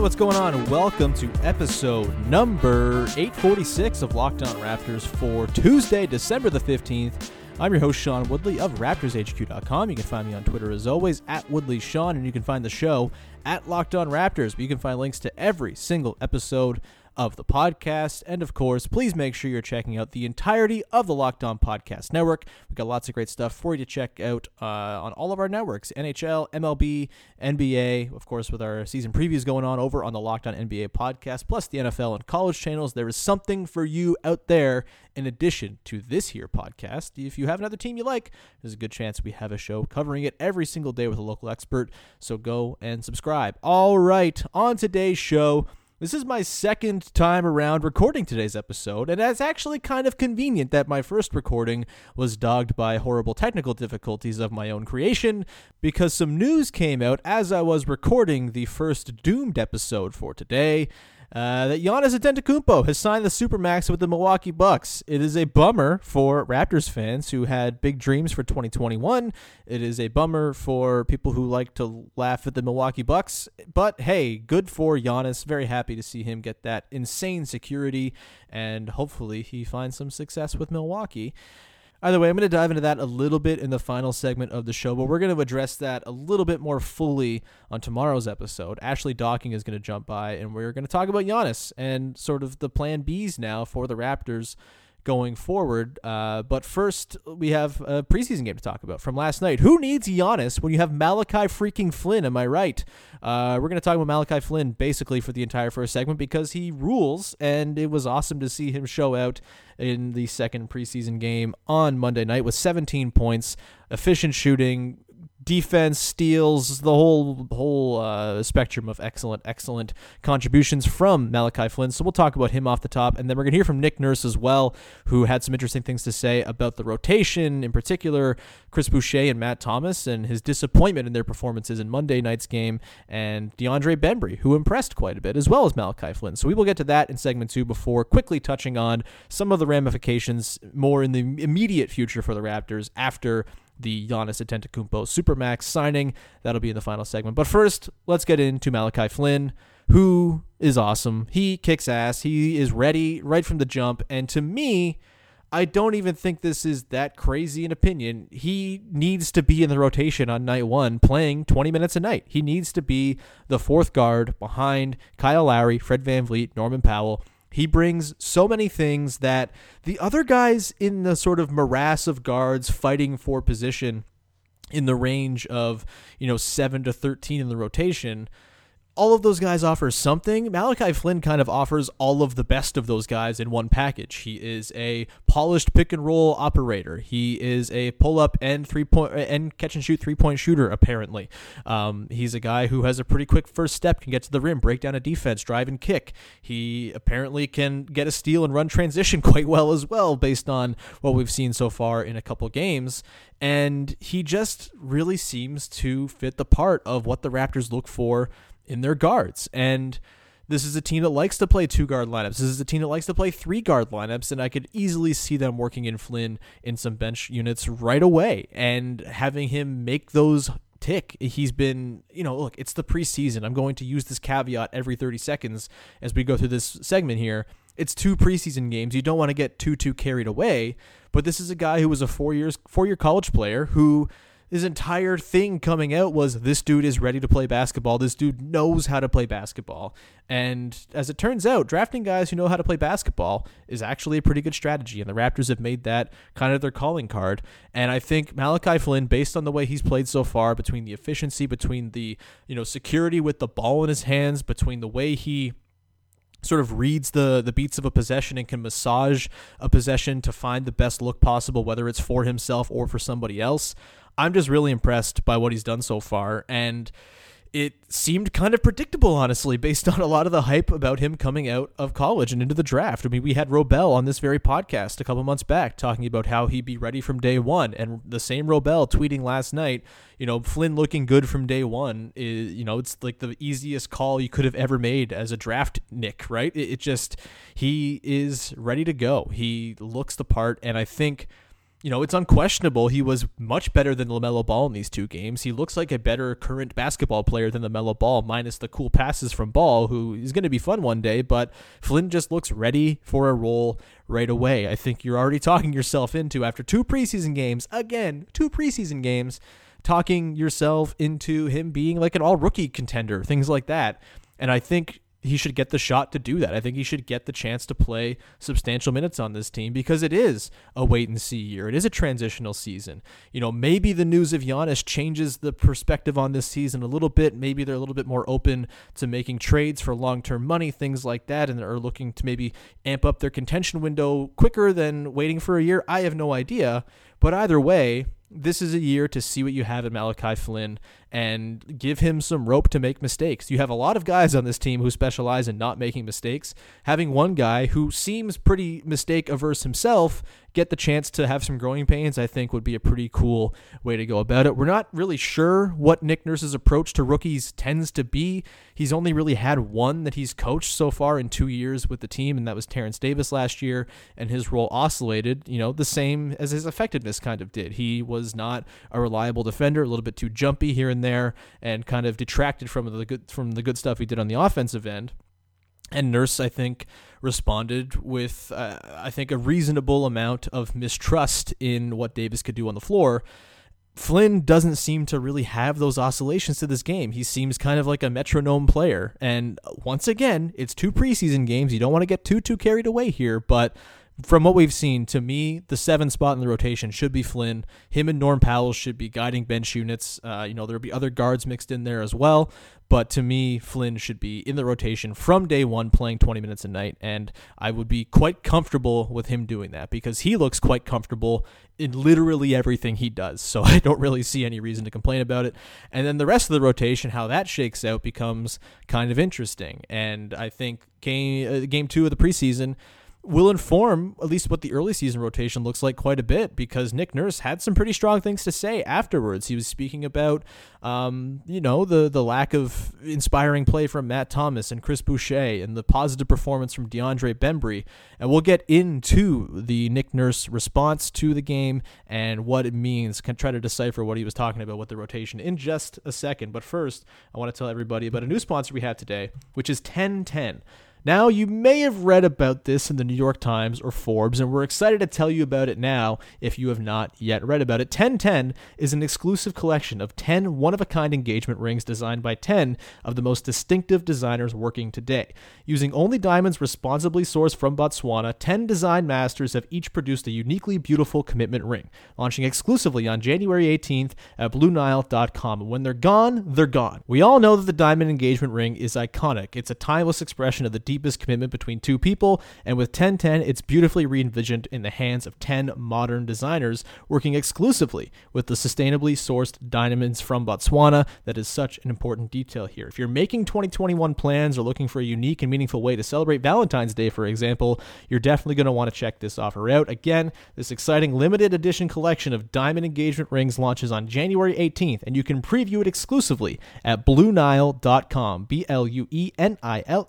What's going on? Welcome to episode number 846 of Locked On Raptors for Tuesday, December the 15th. I'm your host, Sean Woodley of RaptorsHQ.com. You can find me on Twitter as always at WoodleySean, and you can find the show at Locked On Raptors. But you can find links to every single episode of the podcast. And of course, please make sure you're checking out the entirety of the Locked On Podcast Network. We've got lots of great stuff for you to check out uh, on all of our networks NHL, MLB, NBA, of course, with our season previews going on over on the Locked On NBA podcast, plus the NFL and college channels. There is something for you out there in addition to this here podcast. If you have another team you like, there's a good chance we have a show covering it every single day with a local expert. So go and subscribe. All right, on today's show, this is my second time around recording today's episode, and it's actually kind of convenient that my first recording was dogged by horrible technical difficulties of my own creation because some news came out as I was recording the first Doomed episode for today. Uh, that Giannis Antetokounmpo has signed the supermax with the Milwaukee Bucks. It is a bummer for Raptors fans who had big dreams for 2021. It is a bummer for people who like to laugh at the Milwaukee Bucks. But hey, good for Giannis. Very happy to see him get that insane security, and hopefully he finds some success with Milwaukee. Either way, I'm going to dive into that a little bit in the final segment of the show, but we're going to address that a little bit more fully on tomorrow's episode. Ashley Docking is going to jump by, and we're going to talk about Giannis and sort of the plan Bs now for the Raptors going forward. Uh, but first, we have a preseason game to talk about from last night. Who needs Giannis when you have Malachi freaking Flynn? Am I right? Uh, we're going to talk about Malachi Flynn basically for the entire first segment because he rules, and it was awesome to see him show out in the second preseason game on Monday night with 17 points, efficient shooting, defense, steals, the whole whole uh, spectrum of excellent, excellent contributions from Malachi Flynn. So we'll talk about him off the top, and then we're gonna hear from Nick Nurse as well, who had some interesting things to say about the rotation, in particular Chris Boucher and Matt Thomas, and his disappointment in their performances in Monday night's game, and DeAndre Bembry, who impressed quite a bit, as well as Malachi Flynn. So we will get to that in segment two before quickly touching on some of the ramifications more in the immediate future for the Raptors after the Giannis Antetokounmpo Supermax signing. That'll be in the final segment. But first, let's get into Malachi Flynn, who is awesome. He kicks ass. He is ready right from the jump. And to me, I don't even think this is that crazy an opinion. He needs to be in the rotation on night one, playing 20 minutes a night. He needs to be the fourth guard behind Kyle Lowry, Fred VanVleet, Norman Powell. He brings so many things that the other guys in the sort of morass of guards fighting for position in the range of, you know, 7 to 13 in the rotation all of those guys offer something. Malachi Flynn kind of offers all of the best of those guys in one package. He is a polished pick and roll operator. He is a pull up and three point and catch and shoot three point shooter. Apparently, um, he's a guy who has a pretty quick first step, can get to the rim, break down a defense, drive and kick. He apparently can get a steal and run transition quite well as well, based on what we've seen so far in a couple games and he just really seems to fit the part of what the Raptors look for in their guards. And this is a team that likes to play two guard lineups. This is a team that likes to play three guard lineups, and I could easily see them working in Flynn in some bench units right away and having him make those tick. He's been, you know, look, it's the preseason. I'm going to use this caveat every 30 seconds as we go through this segment here. It's two preseason games. You don't want to get too too carried away, but this is a guy who was a four years four year college player who his entire thing coming out was this dude is ready to play basketball. This dude knows how to play basketball. And as it turns out, drafting guys who know how to play basketball is actually a pretty good strategy. And the Raptors have made that kind of their calling card. And I think Malachi Flynn, based on the way he's played so far, between the efficiency, between the, you know, security with the ball in his hands, between the way he sort of reads the the beats of a possession and can massage a possession to find the best look possible whether it's for himself or for somebody else I'm just really impressed by what he's done so far. And it seemed kind of predictable, honestly, based on a lot of the hype about him coming out of college and into the draft. I mean, we had Robel on this very podcast a couple months back talking about how he'd be ready from day one. And the same Robel tweeting last night, you know, Flynn looking good from day one is, you know, it's like the easiest call you could have ever made as a draft Nick, right? It, it just, he is ready to go. He looks the part. And I think you know, it's unquestionable he was much better than LaMelo Ball in these two games. He looks like a better current basketball player than LaMelo Ball, minus the cool passes from Ball, who is going to be fun one day. But Flynn just looks ready for a role right away. I think you're already talking yourself into, after two preseason games, again, two preseason games, talking yourself into him being like an all rookie contender, things like that. And I think he should get the shot to do that. I think he should get the chance to play substantial minutes on this team because it is a wait and see year. It is a transitional season. You know, maybe the news of Giannis changes the perspective on this season a little bit. Maybe they're a little bit more open to making trades for long term money, things like that, and are looking to maybe amp up their contention window quicker than waiting for a year. I have no idea. But either way, this is a year to see what you have in Malachi Flynn and give him some rope to make mistakes. You have a lot of guys on this team who specialize in not making mistakes. Having one guy who seems pretty mistake averse himself get the chance to have some growing pains, I think would be a pretty cool way to go about it. We're not really sure what Nick Nurse's approach to rookies tends to be. He's only really had one that he's coached so far in two years with the team, and that was Terence Davis last year, and his role oscillated, you know, the same as his effectiveness kind of did. He was not a reliable defender, a little bit too jumpy here and there and kind of detracted from the good from the good stuff he did on the offensive end. And Nurse, I think, responded with, uh, I think, a reasonable amount of mistrust in what Davis could do on the floor. Flynn doesn't seem to really have those oscillations to this game. He seems kind of like a metronome player. And once again, it's two preseason games. You don't want to get too too carried away here, but from what we've seen, to me, the seven spot in the rotation should be Flynn. Him and Norm Powell should be guiding bench units. Uh, you know, there'll be other guards mixed in there as well. But to me, Flynn should be in the rotation from day one, playing 20 minutes a night. And I would be quite comfortable with him doing that because he looks quite comfortable in literally everything he does. So I don't really see any reason to complain about it. And then the rest of the rotation, how that shakes out, becomes kind of interesting. And I think game, uh, game two of the preseason, will inform at least what the early season rotation looks like quite a bit because Nick Nurse had some pretty strong things to say afterwards. He was speaking about, um, you know, the the lack of inspiring play from Matt Thomas and Chris Boucher and the positive performance from DeAndre Bembry. And we'll get into the Nick Nurse response to the game and what it means. Can try to decipher what he was talking about with the rotation in just a second. But first, I want to tell everybody about a new sponsor we have today, which is 1010. Now, you may have read about this in the New York Times or Forbes, and we're excited to tell you about it now if you have not yet read about it. 1010 is an exclusive collection of 10 one of a kind engagement rings designed by 10 of the most distinctive designers working today. Using only diamonds responsibly sourced from Botswana, 10 design masters have each produced a uniquely beautiful commitment ring, launching exclusively on January 18th at BlueNile.com. When they're gone, they're gone. We all know that the diamond engagement ring is iconic, it's a timeless expression of the deepest commitment between two people, and with 1010, it's beautifully re envisioned in the hands of 10 modern designers working exclusively with the sustainably sourced diamonds from Botswana. That is such an important detail here. If you're making 2021 plans or looking for a unique and meaningful way to celebrate Valentine's Day, for example, you're definitely going to want to check this offer out. Again, this exciting limited edition collection of diamond engagement rings launches on January 18th, and you can preview it exclusively at BlueNile.com. B L U E N I L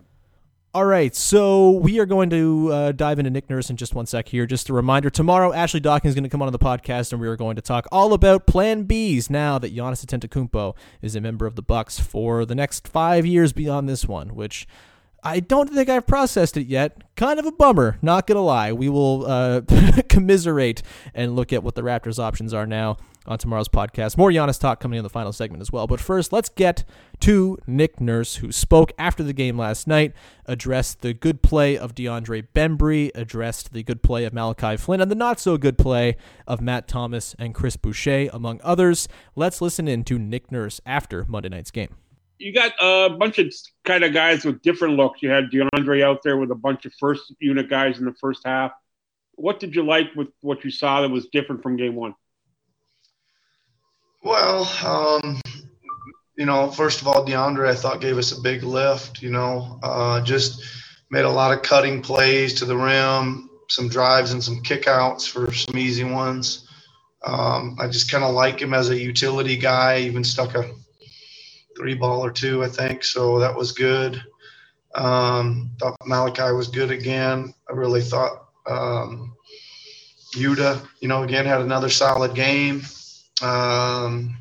All right, so we are going to uh, dive into Nick Nurse in just one sec here. Just a reminder: tomorrow, Ashley Docking is going to come on the podcast, and we are going to talk all about Plan Bs. Now that Giannis Antetokounmpo is a member of the Bucks for the next five years beyond this one, which I don't think I've processed it yet. Kind of a bummer, not gonna lie. We will uh, commiserate and look at what the Raptors' options are now on tomorrow's podcast. More Giannis talk coming in the final segment as well. But first, let's get to Nick Nurse, who spoke after the game last night, addressed the good play of DeAndre Bembry, addressed the good play of Malachi Flynn, and the not so good play of Matt Thomas and Chris Boucher, among others. Let's listen in to Nick Nurse after Monday night's game you got a bunch of kind of guys with different looks. You had DeAndre out there with a bunch of first unit guys in the first half. What did you like with what you saw that was different from game one? Well, um, you know, first of all, DeAndre, I thought gave us a big lift. You know, uh, just made a lot of cutting plays to the rim, some drives and some kickouts for some easy ones. Um, I just kind of like him as a utility guy. Even stuck a three ball or two, I think. So that was good. Um, thought Malachi was good again. I really thought um, Yuta, you know, again had another solid game. Um,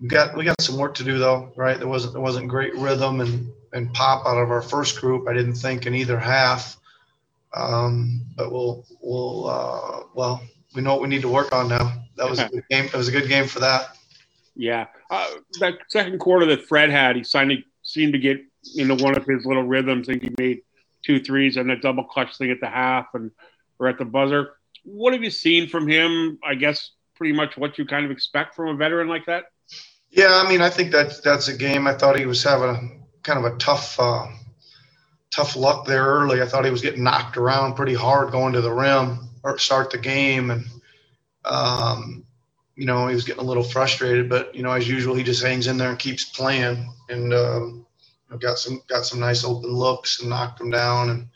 we got we got some work to do though, right? There wasn't there wasn't great rhythm and and pop out of our first group. I didn't think in either half. Um, but we'll we'll uh, well we know what we need to work on now. That was a good game. It was a good game for that. Yeah, uh, that second quarter that Fred had, he seemed seemed to get into one of his little rhythms. Think he made two threes and a double clutch thing at the half and or at the buzzer. What have you seen from him? I guess pretty much what you kind of expect from a veteran like that. Yeah, I mean, I think that's that's a game. I thought he was having a kind of a tough, uh, tough luck there early. I thought he was getting knocked around pretty hard going to the rim or start the game, and um, you know, he was getting a little frustrated, but you know, as usual, he just hangs in there and keeps playing, and um, got some got some nice open looks and knocked them down, and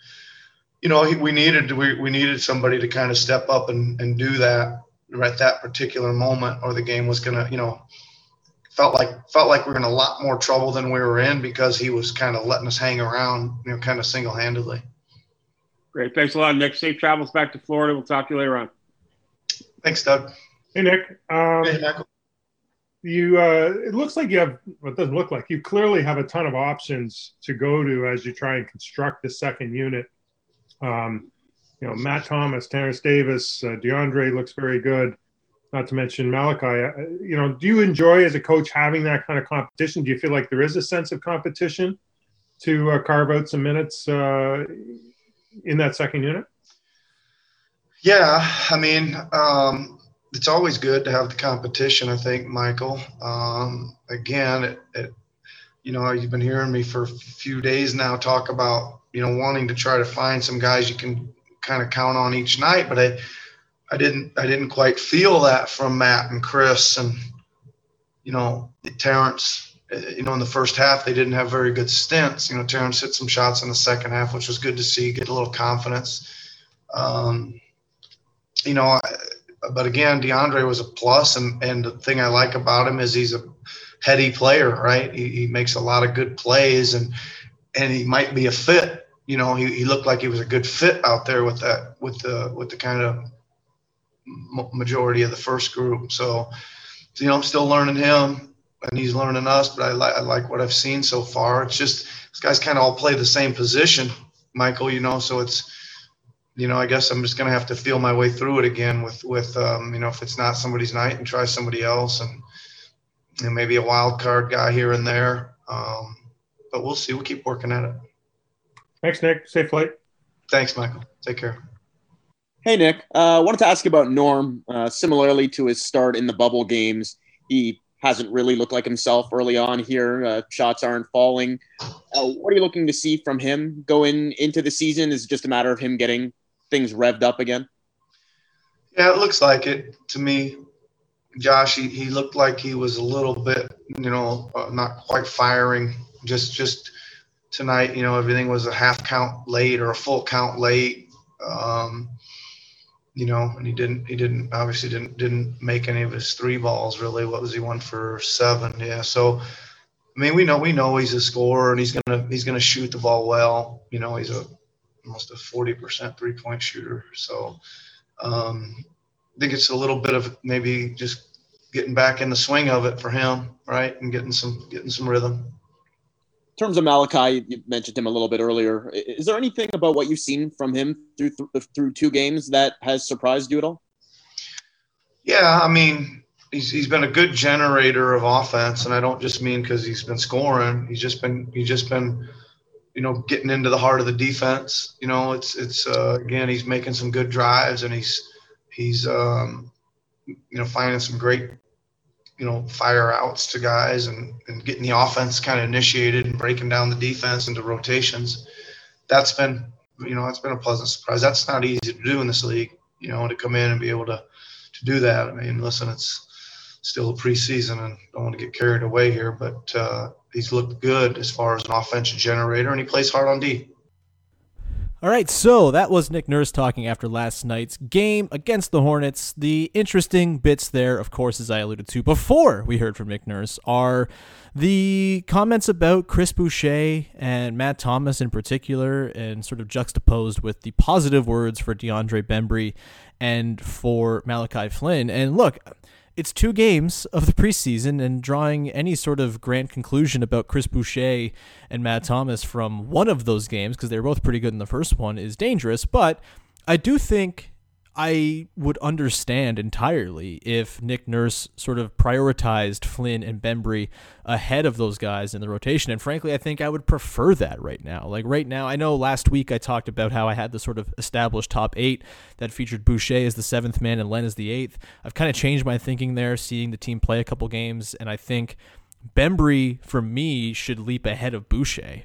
you know, he, we needed we we needed somebody to kind of step up and and do that at that particular moment, or the game was gonna, you know, felt like felt like we were in a lot more trouble than we were in because he was kind of letting us hang around, you know, kind of single handedly. Great, thanks a lot, Nick. Safe travels back to Florida. We'll talk to you later on. Thanks, Doug. Hey, Nick. Um, hey, Michael. You, uh, it looks like you have, well, it doesn't look like you clearly have a ton of options to go to as you try and construct the second unit. Um, you know, Matt Thomas, Terence Davis, uh, DeAndre looks very good. Not to mention Malachi. Uh, you know, do you enjoy as a coach having that kind of competition? Do you feel like there is a sense of competition to uh, carve out some minutes uh, in that second unit? Yeah, I mean, um, it's always good to have the competition. I think, Michael. Um, again, it, it, you know, you've been hearing me for a few days now talk about you know wanting to try to find some guys you can kind of count on each night, but I, I didn't, I didn't quite feel that from Matt and Chris and you know Terence. You know, in the first half, they didn't have very good stints. You know, Terence hit some shots in the second half, which was good to see. Get a little confidence. Um, you know, I, but again, DeAndre was a plus, and and the thing I like about him is he's a heady player, right? He, he makes a lot of good plays, and and he might be a fit. You know, he, he looked like he was a good fit out there with that with the with the kind of majority of the first group. So, you know, I'm still learning him, and he's learning us. But I like I like what I've seen so far. It's just these guys kind of all play the same position, Michael. You know, so it's you know, I guess I'm just gonna have to feel my way through it again with with um, you know if it's not somebody's night and try somebody else and and maybe a wild card guy here and there. Um, but we'll see. We'll keep working at it. Thanks, Nick. Safe flight. Thanks, Michael. Take care. Hey, Nick. I uh, wanted to ask you about Norm. Uh, similarly to his start in the bubble games, he hasn't really looked like himself early on here. Uh, shots aren't falling. Uh, what are you looking to see from him going into the season? Is it just a matter of him getting things revved up again? Yeah, it looks like it to me. Josh, he, he looked like he was a little bit, you know, uh, not quite firing. Just just tonight, you know, everything was a half count late or a full count late. Um, you know, and he didn't he didn't obviously didn't didn't make any of his three balls really. What was he one for seven? Yeah. So I mean we know we know he's a scorer and he's gonna he's gonna shoot the ball well. You know, he's a almost a forty percent three point shooter. So um, I think it's a little bit of maybe just getting back in the swing of it for him, right? And getting some getting some rhythm terms of Malachi, you mentioned him a little bit earlier. Is there anything about what you've seen from him through through two games that has surprised you at all? Yeah, I mean, he's he's been a good generator of offense, and I don't just mean because he's been scoring. He's just been he's just been, you know, getting into the heart of the defense. You know, it's it's uh, again he's making some good drives, and he's he's um, you know finding some great you know, fire outs to guys and, and getting the offense kind of initiated and breaking down the defense into rotations. That's been, you know, that's been a pleasant surprise. That's not easy to do in this league, you know, to come in and be able to, to do that. I mean, listen, it's still a preseason and don't want to get carried away here, but uh, he's looked good as far as an offensive generator and he plays hard on D. All right, so that was Nick Nurse talking after last night's game against the Hornets. The interesting bits there, of course, as I alluded to before we heard from Nick Nurse, are the comments about Chris Boucher and Matt Thomas in particular, and sort of juxtaposed with the positive words for DeAndre Bembry and for Malachi Flynn. And look, it's two games of the preseason, and drawing any sort of grand conclusion about Chris Boucher and Matt Thomas from one of those games, because they were both pretty good in the first one, is dangerous. But I do think I would understand entirely if Nick Nurse sort of prioritized Flynn and Bembry ahead of those guys in the rotation. And frankly, I think I would prefer that right now. Like right now, I know last week I talked about how I had the sort of established top eight that featured Boucher as the seventh man and Len as the eighth. I've kind of changed my thinking there, seeing the team play a couple games, and I think Bembry, for me, should leap ahead of Boucher.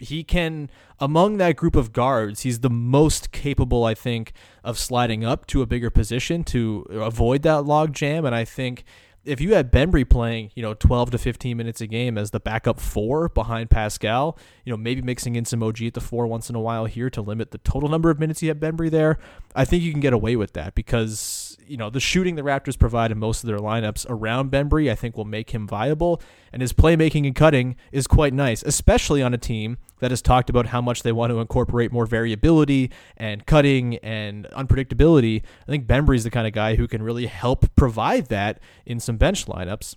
He can, among that group of guards, he's the most capable, I think, of sliding up to a bigger position to avoid that log jam. And I think if you had Bembry playing, you know, 12 to 15 minutes a game as the backup four behind Pascal, you know, maybe mixing in some OG at the four once in a while here to limit the total number of minutes you have Bembry there, I think you can get away with that because you know, the shooting the Raptors provide in most of their lineups around Bembry, I think will make him viable. And his playmaking and cutting is quite nice, especially on a team that has talked about how much they want to incorporate more variability and cutting and unpredictability. I think Bembry's the kind of guy who can really help provide that in some bench lineups.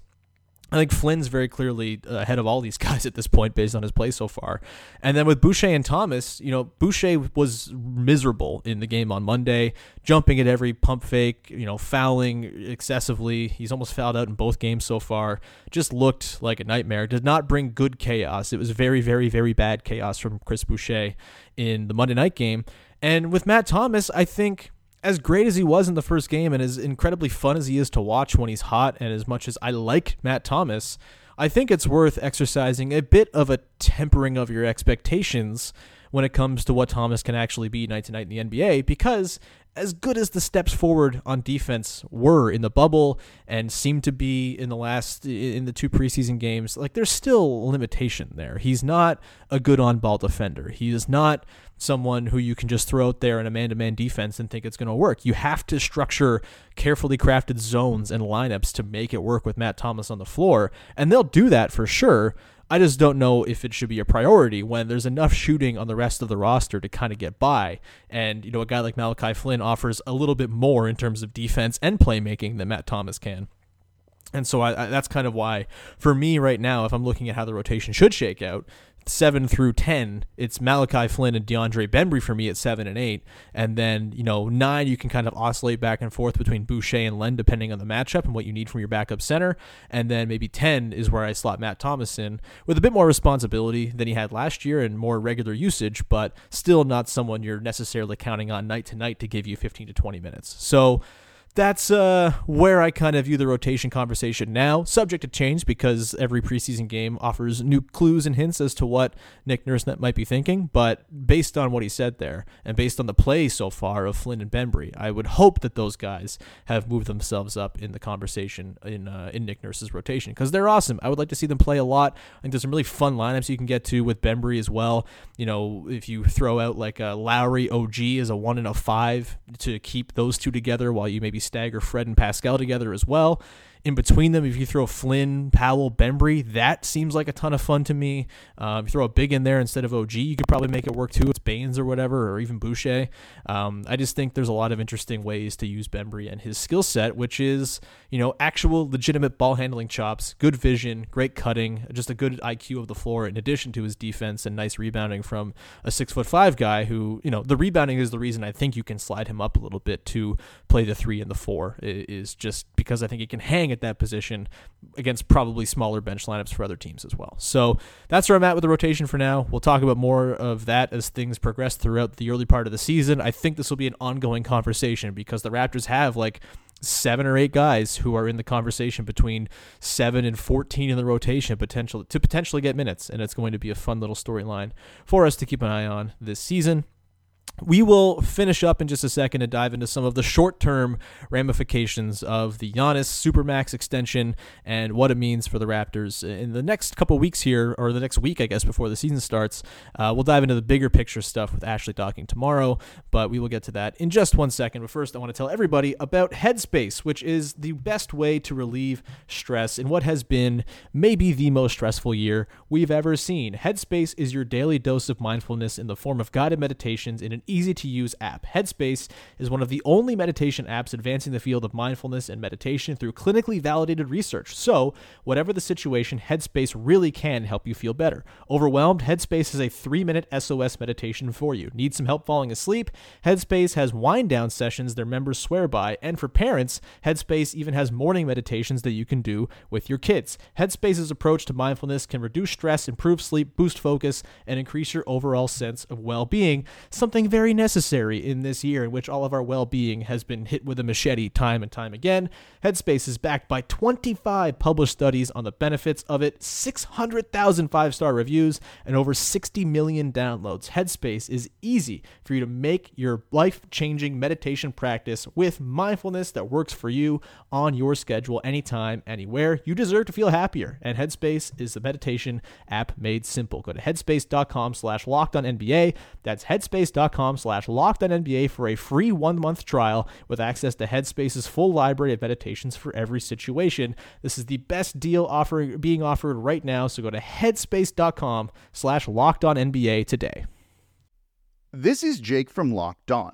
I think Flynn's very clearly uh, ahead of all these guys at this point based on his play so far. And then with Boucher and Thomas, you know, Boucher was miserable in the game on Monday, jumping at every pump fake, you know, fouling excessively. He's almost fouled out in both games so far. Just looked like a nightmare. Did not bring good chaos. It was very, very, very bad chaos from Chris Boucher in the Monday night game. And with Matt Thomas, I think as great as he was in the first game and as incredibly fun as he is to watch when he's hot, and as much as I like Matt Thomas, I think it's worth exercising a bit of a tempering of your expectations when it comes to what Thomas can actually be night to night in the NBA because as good as the steps forward on defense were in the bubble and seemed to be in the last in the two preseason games, like there's still limitation there. He's not a good on-ball defender. He is not someone who you can just throw out there in a man-to-man defense and think it's going to work. You have to structure carefully crafted zones and lineups to make it work with Matt Thomas on the floor, and they'll do that for sure. I just don't know if it should be a priority when there's enough shooting on the rest of the roster to kind of get by. And, you know, a guy like Malachi Flynn offers a little bit more in terms of defense and playmaking than Matt Thomas can. And so I, I, that's kind of why, for me right now, if I'm looking at how the rotation should shake out, seven through ten, it's Malachi Flynn and DeAndre Bembry for me at seven and eight, and then you know nine you can kind of oscillate back and forth between Boucher and Len depending on the matchup and what you need from your backup center, and then maybe ten is where I slot Matt Thomas in with a bit more responsibility than he had last year and more regular usage, but still not someone you're necessarily counting on night to night to give you 15 to 20 minutes. So that's uh, where I kind of view the rotation conversation now, subject to change because every preseason game offers new clues and hints as to what Nick Nurse might be thinking. But based on what he said there, and based on the play so far of Flynn and Bembry, I would hope that those guys have moved themselves up in the conversation in uh, in Nick Nurse's rotation because they're awesome. I would like to see them play a lot. I think there's some really fun lineups you can get to with Bembry as well. You know, if you throw out like a Lowry OG as a one and a five to keep those two together while you maybe stagger Fred and Pascal together as well in between them, if you throw Flynn, Powell, Bembry, that seems like a ton of fun to me. Um, throw a big in there instead of OG, you could probably make it work too. It's Baynes or whatever, or even Boucher. Um, I just think there's a lot of interesting ways to use Bembry and his skill set, which is, you know, actual legitimate ball handling chops, good vision, great cutting, just a good IQ of the floor, in addition to his defense and nice rebounding from a six foot five guy who, you know, the rebounding is the reason I think you can slide him up a little bit to play the three and the four, is just because I think he can hang at that position against probably smaller bench lineups for other teams as well. So that's where I'm at with the rotation for now. We'll talk about more of that as things progress throughout the early part of the season. I think this will be an ongoing conversation because the Raptors have like seven or eight guys who are in the conversation between seven and 14 in the rotation potential to potentially get minutes. And it's going to be a fun little storyline for us to keep an eye on this season. We will finish up in just a second and dive into some of the short term ramifications of the Giannis Supermax extension and what it means for the Raptors. In the next couple weeks here, or the next week, I guess, before the season starts, uh, we'll dive into the bigger picture stuff with Ashley Docking tomorrow, but we will get to that in just one second. But first, I want to tell everybody about Headspace, which is the best way to relieve stress in what has been maybe the most stressful year we've ever seen. Headspace is your daily dose of mindfulness in the form of guided meditations in an easy to use app. Headspace is one of the only meditation apps advancing the field of mindfulness and meditation through clinically validated research. So, whatever the situation, Headspace really can help you feel better. Overwhelmed? Headspace is a three minute SOS meditation for you. Need some help falling asleep? Headspace has wind down sessions their members swear by. And for parents, Headspace even has morning meditations that you can do with your kids. Headspace's approach to mindfulness can reduce stress, improve sleep, boost focus, and increase your overall sense of well being. Something very very necessary in this year in which all of our well being has been hit with a machete time and time again. Headspace is backed by 25 published studies on the benefits of it, 600,000 five star reviews, and over 60 million downloads. Headspace is easy for you to make your life changing meditation practice with mindfulness that works for you on your schedule, anytime, anywhere. You deserve to feel happier, and Headspace is the meditation app made simple. Go to headspace.com slash locked on NBA. That's headspace.com headspace.com slash NBA for a free one-month trial with access to Headspace's full library of meditations for every situation. This is the best deal offering being offered right now, so go to headspace.com slash NBA today. This is Jake from Locked On.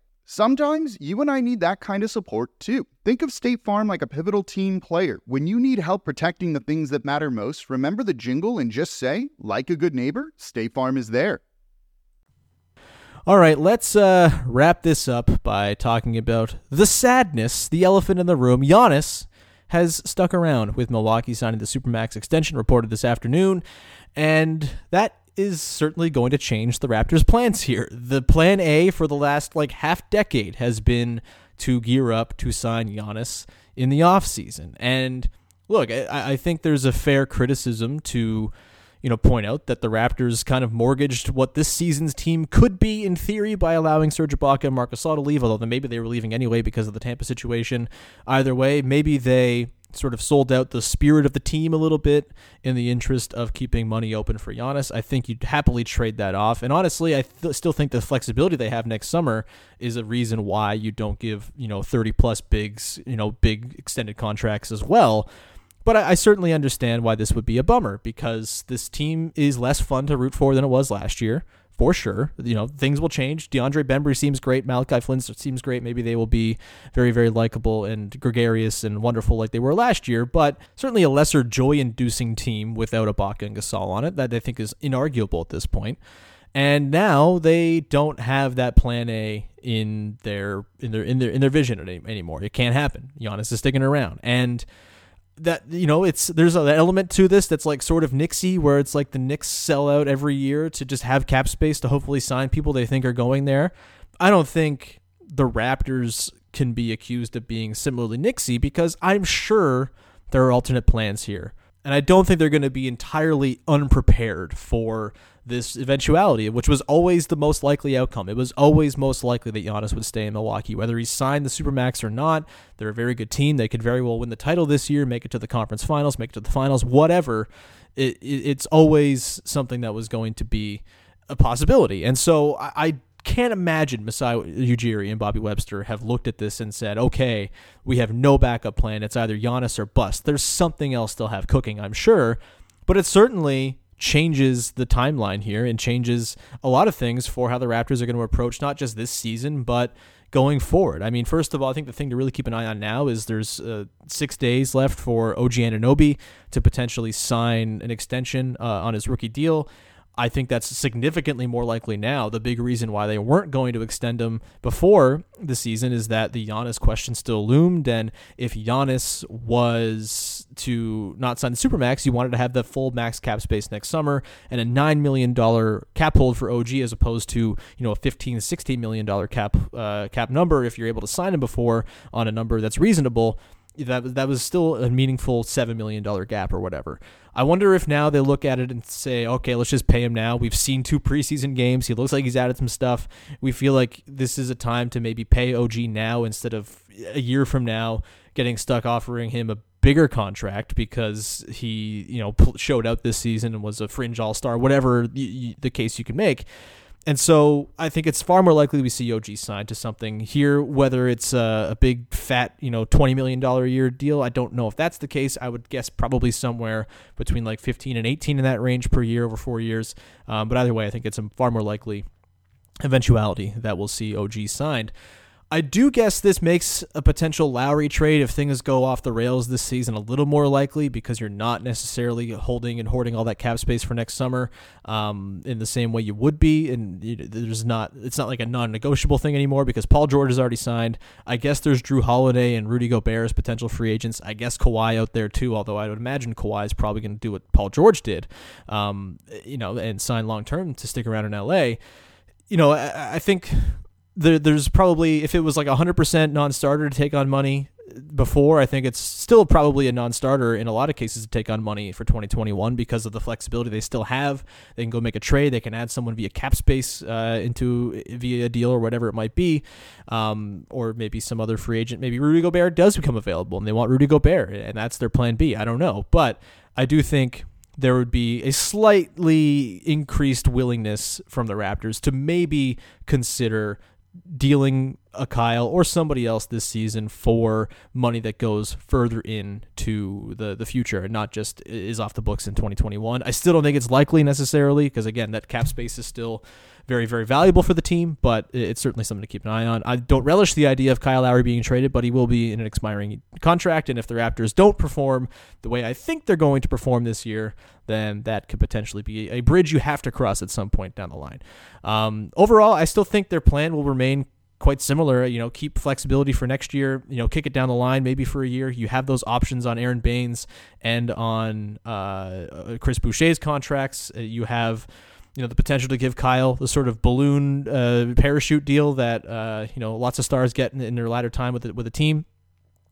Sometimes you and I need that kind of support too. Think of State Farm like a pivotal team player. When you need help protecting the things that matter most, remember the jingle and just say, like a good neighbor, State Farm is there. All right, let's uh, wrap this up by talking about the sadness, the elephant in the room. Giannis has stuck around with Milwaukee signing the Supermax extension reported this afternoon, and that is certainly going to change the Raptors' plans here. The plan A for the last like half decade has been to gear up to sign Giannis in the offseason. And look, I, I think there's a fair criticism to you know, point out that the Raptors kind of mortgaged what this season's team could be in theory by allowing Serge Ibaka and Marcus Gasol to leave, although maybe they were leaving anyway because of the Tampa situation. Either way, maybe they sort of sold out the spirit of the team a little bit in the interest of keeping money open for Giannis. I think you'd happily trade that off. And honestly, I th- still think the flexibility they have next summer is a reason why you don't give, you know, 30 plus bigs, you know, big extended contracts as well but I, I, certainly understand why this would be a bummer because this team is less fun to root for than it was last year, for sure. You know, things will change. DeAndre Bembry seems great. Malachi Flynn seems great. Maybe they will be very, very likable and gregarious and wonderful like they were last year, but certainly a lesser joy inducing team without Ibaka and Gasol on it that I think is inarguable at this point. And now they don't have that plan A in their in their in their in their vision anymore. It can't happen. Giannis is sticking around. And that you know it's there's an element to this that's like sort of Knicksy where it's like the Knicks sell out every year to just have cap space to hopefully sign people they think are going there. I don't think the Raptors can be accused of being similarly Knicksy because I'm sure there are alternate plans here. And I don't think they're going to be entirely unprepared for this eventuality, which was always the most likely outcome. It was always most likely that Giannis would stay in Milwaukee, whether he signed the Supermax or not. They're a very good team. They could very well win the title this year, make it to the conference finals, make it to the finals, whatever. It, it, it's always something that was going to be a possibility. And so I, I can't imagine Masai Ujiri and Bobby Webster have looked at this and said, okay, we have no backup plan. It's either Giannis or bust. There's something else they'll have cooking, I'm sure. But it certainly changes the timeline here and changes a lot of things for how the Raptors are going to approach not just this season, but going forward. I mean, first of all, I think the thing to really keep an eye on now is there's uh, six days left for OG Anunoby to potentially sign an extension uh, on his rookie deal. I think that's significantly more likely now. The big reason why they weren't going to extend him before the season is that the Giannis question still loomed. And if Giannis was to not sign the Supermax, you wanted to have the full max cap space next summer and a $9 million cap hold for OG as opposed to, you know, a $15, $16 million cap, uh, cap number if you're able to sign him before on a number that's reasonable that that was still a meaningful seven million dollar gap or whatever. I wonder if now they look at it and say, okay, let's just pay him now. We've seen two preseason games. He looks like he's added some stuff. We feel like this is a time to maybe pay OG now instead of a year from now getting stuck offering him a bigger contract because he, you know, showed out this season and was a fringe all star, whatever the case you can make. And so I think it's far more likely we see OG signed to something here, whether it's a, a, big fat, you know, $20 million a year deal. I don't know if that's the case. I would guess probably somewhere between like 15 and 18 in that range per year over four years. Um, but either way, I think it's a far more likely eventuality that we'll see OG signed. I do guess this makes a potential Lowry trade if things go off the rails this season a little more likely because you're not necessarily holding and hoarding all that cap space for next summer um, in the same way you would be. And there's not, it's not like a non-negotiable thing anymore because Paul George is already signed. I guess there's Jrue Holiday and Rudy Gobert as potential free agents. I guess Kawhi out there too, although I would imagine Kawhi is probably going to do what Paul George did, um, you know, and sign long term to stick around in LA. You know, I, I think there, there's probably if it was like a 100% non-starter to take on money before i think it's still probably a non-starter in a lot of cases to take on money for 2021 because of the flexibility they still have. They can go make a trade. They can add someone via cap space uh, into via a deal or whatever it might be um, or maybe some other free agent. Maybe rudy gobert does become available and they want rudy gobert and that's their plan b. I don't know. But i do think there would be a slightly increased willingness from the Raptors to maybe consider dealing a Kyle or somebody else this season for money that goes further into the the future and not just is off the books in 2021. I still don't think it's likely necessarily because again that cap space is still very very valuable for the team, but it's certainly something to keep an eye on. I don't relish the idea of Kyle Lowry being traded, but he will be in an expiring contract and if the Raptors don't perform the way I think they're going to perform this year, then that could potentially be a bridge you have to cross at some point down the line. Um, overall, I still think their plan will remain quite similar. You know, keep flexibility for next year. You know, kick it down the line maybe for a year. You have those options on Aron Baynes and on uh, Chris Boucher's contracts. Uh, you have you know the potential to give Kyle the sort of balloon uh, parachute deal that uh, you know lots of stars get in, in their latter time with the, with a team.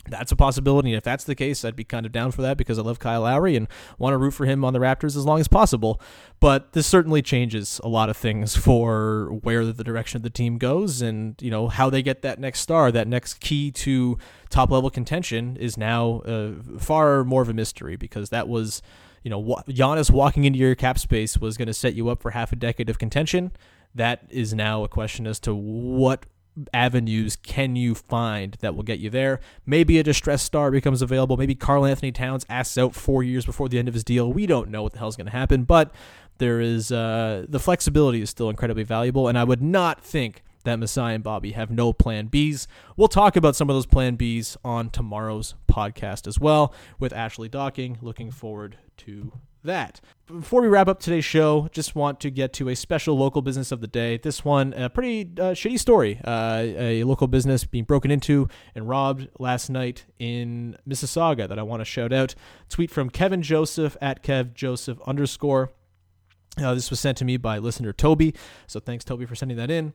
that's a possibility. And if that's the case, I'd be kind of down for that because I love Kyle Lowry and want to root for him on the Raptors as long as possible. But this certainly changes a lot of things for where the direction of the team goes and, you know, how they get that next star, that next key to top level contention is now uh, far more of a mystery because that was, you know, Giannis walking into your cap space was going to set you up for half a decade of contention. That is now a question as to what avenues can you find that will get you there? Maybe a distressed star becomes available. Maybe Karl-Anthony Towns asks out four years before the end of his deal. We don't know what the hell's going to happen, but there is uh, the flexibility is still incredibly valuable, and I would not think that Masai and Bobby have no plan Bs. We'll talk about some of those plan Bs on tomorrow's podcast as well with Ashley Docking. Looking forward to that. Before we wrap up today's show, just want to get to a special local business of the day. This one, a pretty uh, shitty story. Uh, a local business being broken into and robbed last night in Mississauga that I want to shout out. Tweet from Kevin Joseph at Kev Joseph underscore. Uh, this was sent to me by listener Toby. So thanks, Toby, for sending that in.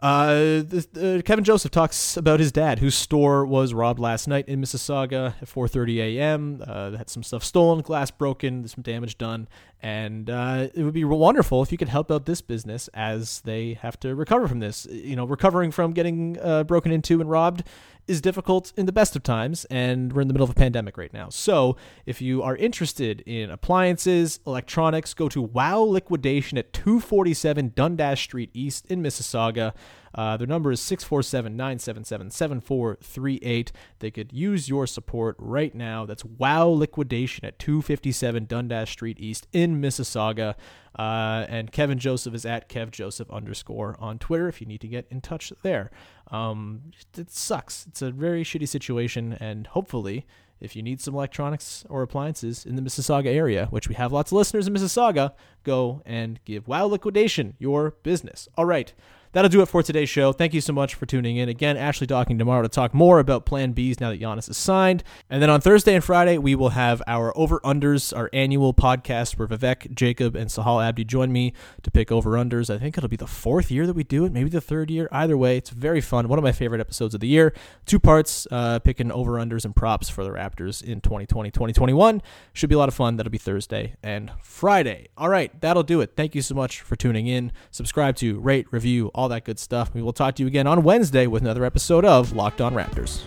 Uh, uh, Kevin Joseph talks about his dad, whose store was robbed last night in Mississauga at 4:30 a.m. Uh, had some stuff stolen, glass broken, some damage done, and uh, it would be wonderful if you could help out this business as they have to recover from this. You know, recovering from getting uh, broken into and robbed is difficult in the best of times, and we're in the middle of a pandemic right now. So, if you are interested in appliances, electronics, go to Wow Liquidation at 247 Dundas Street East in Mississauga. Uh, their number is 647 977 7438. They could use your support right now. That's Wow Liquidation at 257 Dundas Street East in Mississauga. Uh, and Kevin Joseph is at Kev Joseph underscore on Twitter if you need to get in touch there. Um, it sucks. It's a very shitty situation, and hopefully, if you need some electronics or appliances in the Mississauga area, which we have lots of listeners in Mississauga, go and give Wow Liquidation your business. All right. That'll do it for today's show. Thank you so much for tuning in. Again, Ashley Docking tomorrow to talk more about Plan Bs now that Giannis is signed. And then on Thursday and Friday, we will have our over unders, our annual podcast where Vivek, Jacob, and Sahal Abdi join me to pick over unders. I think it'll be the fourth year that we do it, maybe the third year. Either way, it's very fun. One of my favorite episodes of the year. Two parts, uh, picking over unders and props for the Raptors in 2020 2021. Should be a lot of fun. That'll be Thursday and Friday. All right, that'll do it. Thank you so much for tuning in. Subscribe to, rate, review, all all that good stuff. We will talk to you again on Wednesday with another episode of Locked On Raptors.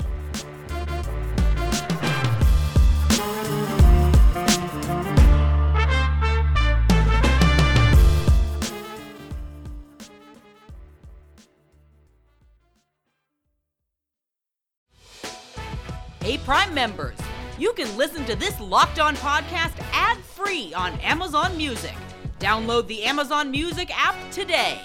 Hey, Prime members, you can listen to this Locked On podcast ad free on Amazon Music. Download the Amazon Music app today.